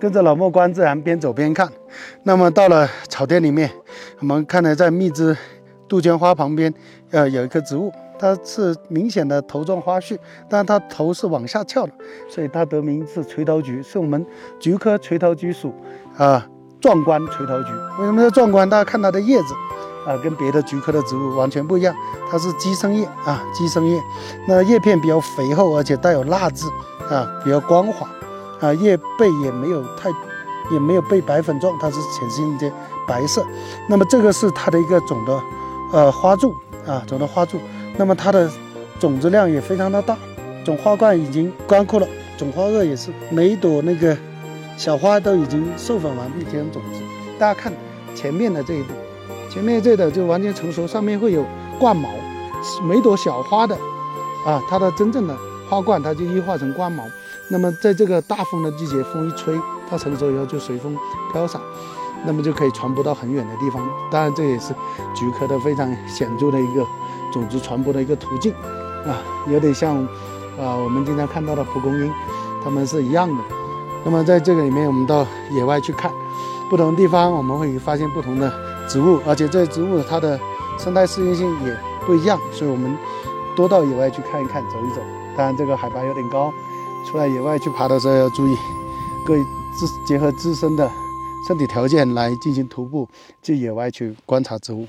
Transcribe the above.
跟着老莫观自然，边走边看。那么到了草甸里面，我们看到在蜜汁杜鹃花旁边，呃，有一棵植物，它是明显的头状花序，但它头是往下翘的，所以它得名是垂头菊，是我们菊科垂头菊属啊壮观垂头菊。为什么叫壮观？大家看它的叶子。啊，跟别的菊科的植物完全不一样，它是基生叶啊，基生叶，那叶片比较肥厚，而且带有蜡质啊，比较光滑啊，叶背也没有太，也没有被白粉状，它是浅性的白色。那么这个是它的一个总的呃花柱啊，总的花柱，那么它的种子量也非常的大，总花冠已经干枯了，总花萼也是每一朵那个小花都已经授粉完毕结成种子。大家看前面的这一朵。前面这朵就完全成熟，上面会有冠毛，每朵小花的啊，它的真正的花冠它就异化成冠毛。那么在这个大风的季节，风一吹，它成熟以后就随风飘散，那么就可以传播到很远的地方。当然，这也是菊科的非常显著的一个种子传播的一个途径啊，有点像啊我们经常看到的蒲公英，它们是一样的。那么在这个里面，我们到野外去看不同地方，我们会发现不同的。植物，而且这些植物它的生态适应性也不一样，所以我们多到野外去看一看、走一走。当然，这个海拔有点高，出来野外去爬的时候要注意，各自结合自身的身体条件来进行徒步，去野外去观察植物。